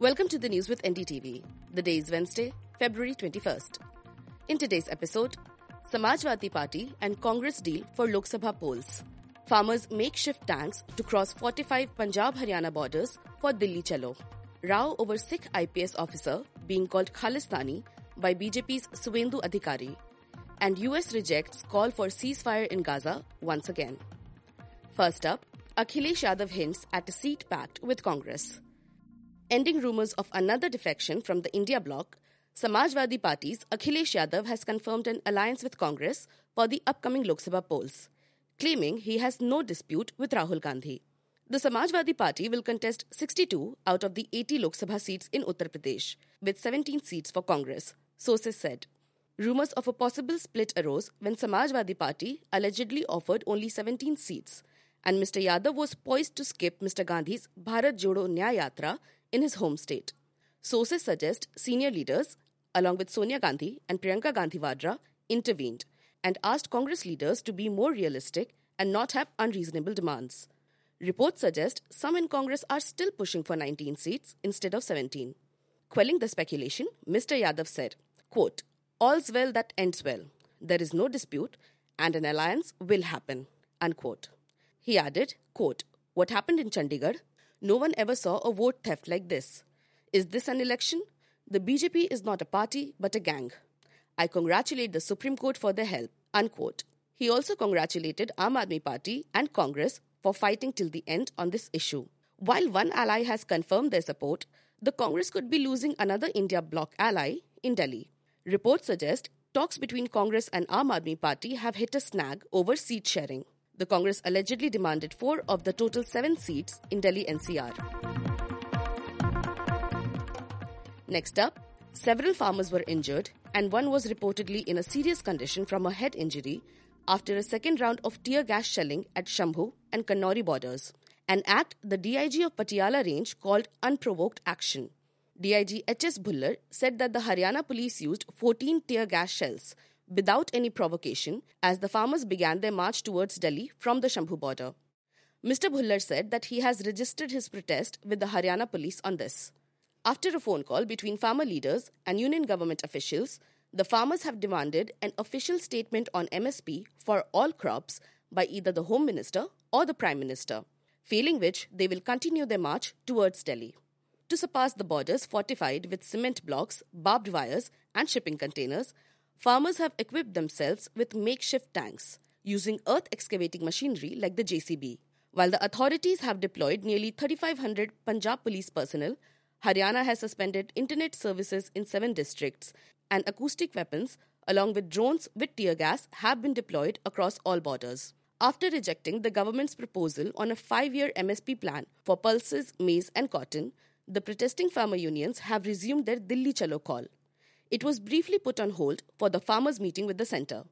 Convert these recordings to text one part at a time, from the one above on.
Welcome to the news with NDTV. The day is Wednesday, February 21st. In today's episode, Samajwadi Party and Congress deal for Lok Sabha polls. Farmers makeshift tanks to cross 45 Punjab Haryana borders for Delhi Chalo. Row over Sikh IPS officer being called Khalistani by BJP's Suvendu Adhikari. And US rejects call for ceasefire in Gaza once again. First up, Akhilesh Yadav hints at a seat pact with Congress. Ending rumors of another defection from the India bloc, Samajwadi Party's Akhilesh Yadav has confirmed an alliance with Congress for the upcoming Lok Sabha polls, claiming he has no dispute with Rahul Gandhi. The Samajwadi Party will contest 62 out of the 80 Lok Sabha seats in Uttar Pradesh, with 17 seats for Congress, sources said. Rumors of a possible split arose when Samajwadi Party allegedly offered only 17 seats, and Mr. Yadav was poised to skip Mr. Gandhi's Bharat Jodo Nyaya Yatra in his home state. Sources suggest senior leaders, along with Sonia Gandhi and Priyanka Gandhi Vadra, intervened and asked Congress leaders to be more realistic and not have unreasonable demands. Reports suggest some in Congress are still pushing for 19 seats instead of 17. Quelling the speculation, Mr. Yadav said, quote, All's well that ends well. There is no dispute, and an alliance will happen. Unquote. He added, quote, What happened in Chandigarh? No one ever saw a vote theft like this. Is this an election? The BJP is not a party, but a gang. I congratulate the Supreme Court for their help. Unquote. He also congratulated Aam Aadmi Party and Congress for fighting till the end on this issue. While one ally has confirmed their support, the Congress could be losing another India bloc ally in Delhi. Reports suggest talks between Congress and Aam Aadmi Party have hit a snag over seat sharing. The Congress allegedly demanded four of the total seven seats in Delhi NCR. Next up, several farmers were injured and one was reportedly in a serious condition from a head injury after a second round of tear gas shelling at Shambhu and Khanauri borders, an act the DIG of Patiala range called unprovoked action. DIG H.S. Bhullar said that the Haryana police used 14 tear gas shells without any provocation as the farmers began their march towards Delhi from the Shambhu border. Mr. Bhullar said that he has registered his protest with the Haryana police on this. After a phone call between farmer leaders and union government officials, the farmers have demanded an official statement on MSP for all crops by either the Home Minister or the Prime Minister, failing which they will continue their march towards Delhi to surpass the borders fortified with cement blocks, barbed wires, and shipping containers, farmers have equipped themselves with makeshift tanks using earth excavating machinery like the JCB. While the authorities have deployed nearly 3,500 Punjab police personnel, Haryana has suspended internet services in seven districts, and acoustic weapons, along with drones with tear gas, have been deployed across all borders. After rejecting the government's proposal on a five year MSP plan for pulses, maize, and cotton, the protesting farmer unions have resumed their Delhi Chalo call. It was briefly put on hold for the farmers' meeting with the centre.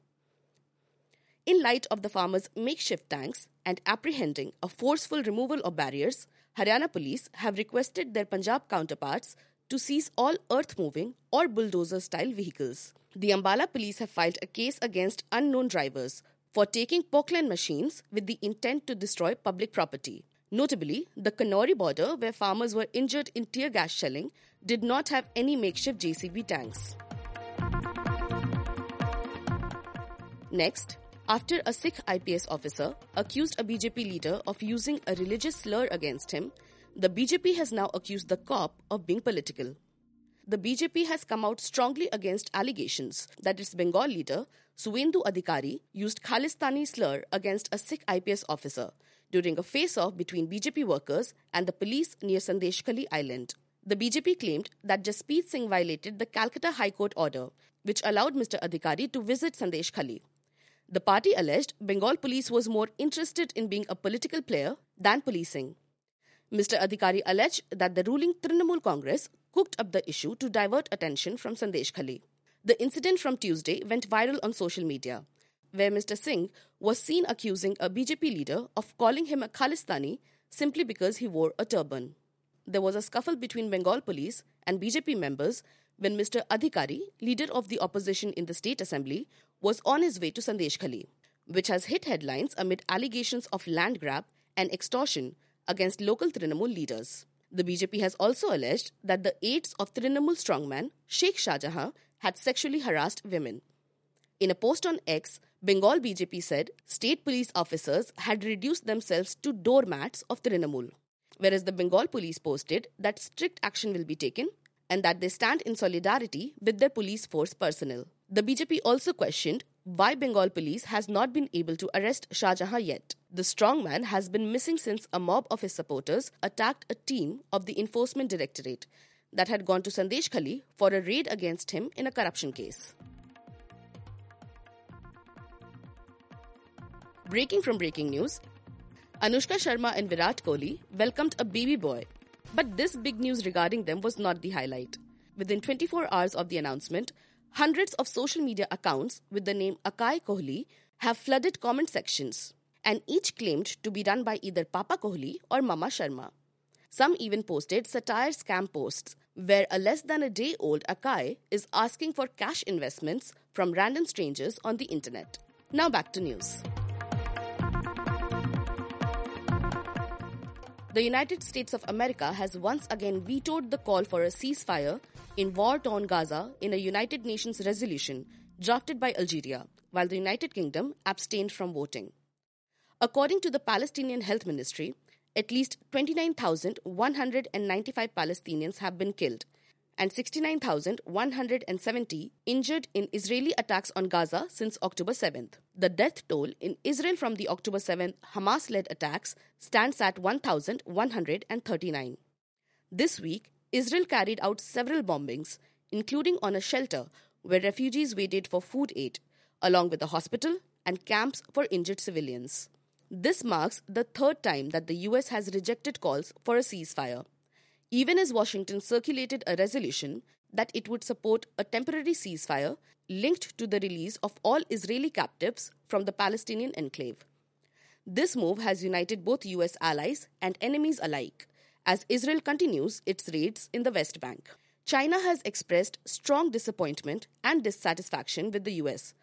In light of the farmers' makeshift tanks and apprehending a forceful removal of barriers, Haryana police have requested their Punjab counterparts to seize all earth moving or bulldozer style vehicles. The Ambala police have filed a case against unknown drivers for taking Poclain machines with the intent to destroy public property. Notably, the Khanauri border, where farmers were injured in tear gas shelling, did not have any makeshift JCB tanks. Next, after a Sikh IPS officer accused a BJP leader of using a religious slur against him, the BJP has now accused the cop of being political. The BJP has come out strongly against allegations that its Bengal leader, Suvendu Adhikari, used Khalistani slur against a Sikh IPS officer during a face off between BJP workers and the police near Sandeshkhali Island. The BJP claimed that Jaspreet Singh violated the Calcutta High Court order, which allowed Mr. Adhikari to visit Sandeshkhali. The party alleged Bengal police was more interested in being a political player than policing. Mr. Adhikari alleged that the ruling Trinamool Congress cooked up the issue to divert attention from Sandeshkhali. The incident from Tuesday went viral on social media where Mr. Singh was seen accusing a BJP leader of calling him a Khalistani simply because he wore a turban. There was a scuffle between Bengal police and BJP members when Mr. Adhikari, leader of the opposition in the state assembly, was on his way to Sandeshkhali, which has hit headlines amid allegations of land grab and extortion against local Trinamool leaders. The BJP has also alleged that the aides of Trinamool strongman Sheikh Shah Shahjahan had sexually harassed women. In a post on X, Bengal BJP said state police officers had reduced themselves to doormats of Trinamool, whereas the Bengal police posted that strict action will be taken and that they stand in solidarity with their police force personnel. The BJP also questioned why Bengal police has not been able to arrest Shahjahan yet. The strongman has been missing since a mob of his supporters attacked a team of the Enforcement Directorate that had gone to Sandeshkhali for a raid against him in a corruption case. Breaking from breaking news, Anushka Sharma and Virat Kohli welcomed a baby boy. But this big news regarding them was not the highlight. Within 24 hours of the announcement, hundreds of social media accounts with the name Akai Kohli have flooded comment sections, and each claimed to be run by either Papa Kohli or Mama Sharma. Some even posted satire scam posts where a less than a day old Akai is asking for cash investments from random strangers on the internet. Now back to news. The United States of America has once again vetoed the call for a ceasefire in war torn Gaza in a United Nations resolution drafted by Algeria, while the United Kingdom abstained from voting. According to the Palestinian Health Ministry, at least 29,195 Palestinians have been killed and 69,170 injured in Israeli attacks on Gaza since October 7th. The death toll in Israel from the October 7th Hamas led attacks stands at 1,139. This week, Israel carried out several bombings, including on a shelter where refugees waited for food aid, along with a hospital and camps for injured civilians. This marks the third time that the US has rejected calls for a ceasefire even as Washington circulated a resolution that it would support a temporary ceasefire linked to the release of all Israeli captives from the Palestinian enclave. This move has united both US allies and enemies alike as Israel continues its raids in the West Bank. China has expressed strong disappointment and dissatisfaction with the US,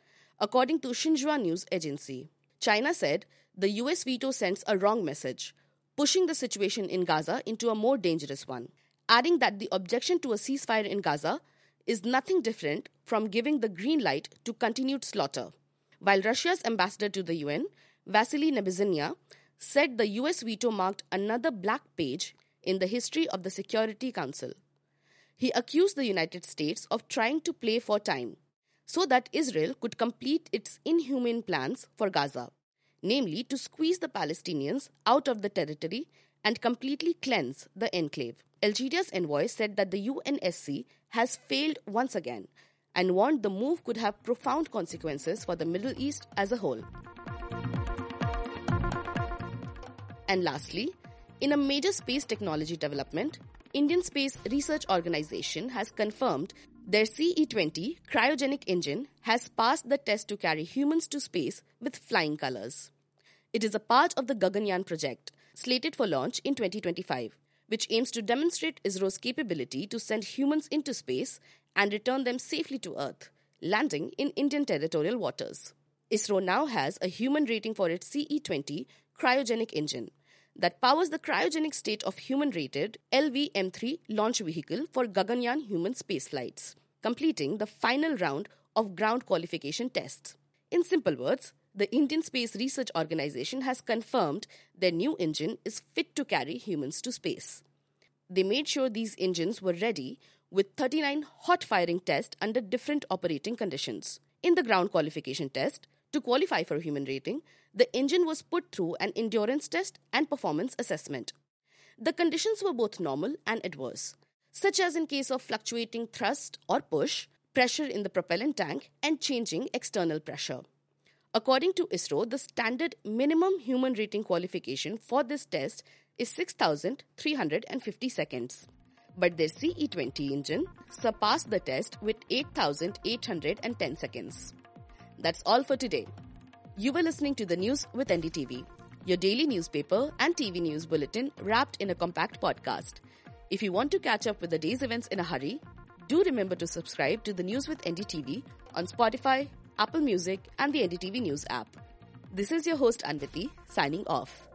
according to Xinhua News Agency. China said the US veto sends a wrong message pushing the situation in Gaza into a more dangerous one, adding that the objection to a ceasefire in Gaza is nothing different from giving the green light to continued slaughter. While Russia's ambassador to the UN, Vasily Nebenzia, said the US veto marked another black page in the history of the Security Council. He accused the United States of trying to play for time so that Israel could complete its inhumane plans for Gaza namely to squeeze the Palestinians out of the territory and completely cleanse the enclave. Algeria's envoy said that the UNSC has failed once again and warned the move could have profound consequences for the Middle East as a whole. And lastly, in a major space technology development, Indian Space Research Organization has confirmed their CE20 cryogenic engine has passed the test to carry humans to space with flying colors. It is a part of the Gaganyaan project, slated for launch in 2025, which aims to demonstrate ISRO's capability to send humans into space and return them safely to Earth, landing in Indian territorial waters. ISRO now has a human rating for its CE20 cryogenic engine that powers the cryogenic state of human rated LV-M3 launch vehicle for Gaganyaan human spaceflights, completing the final round of ground qualification tests. In simple words, the Indian Space Research Organization has confirmed their new engine is fit to carry humans to space. They made sure these engines were ready with 39 hot firing tests under different operating conditions. In the ground qualification test, to qualify for human rating, the engine was put through an endurance test and performance assessment. The conditions were both normal and adverse, such as in case of fluctuating thrust or push, pressure in the propellant tank, and changing external pressure. According to ISRO, the standard minimum human rating qualification for this test is 6,350 seconds. But their CE20 engine surpassed the test with 8,810 seconds. That's all for today. You were listening to the news with NDTV, your daily newspaper and TV news bulletin wrapped in a compact podcast. If you want to catch up with the day's events in a hurry, do remember to subscribe to the news with NDTV on Spotify, Apple Music, and the NDTV News app. This is your host Anwiti signing off.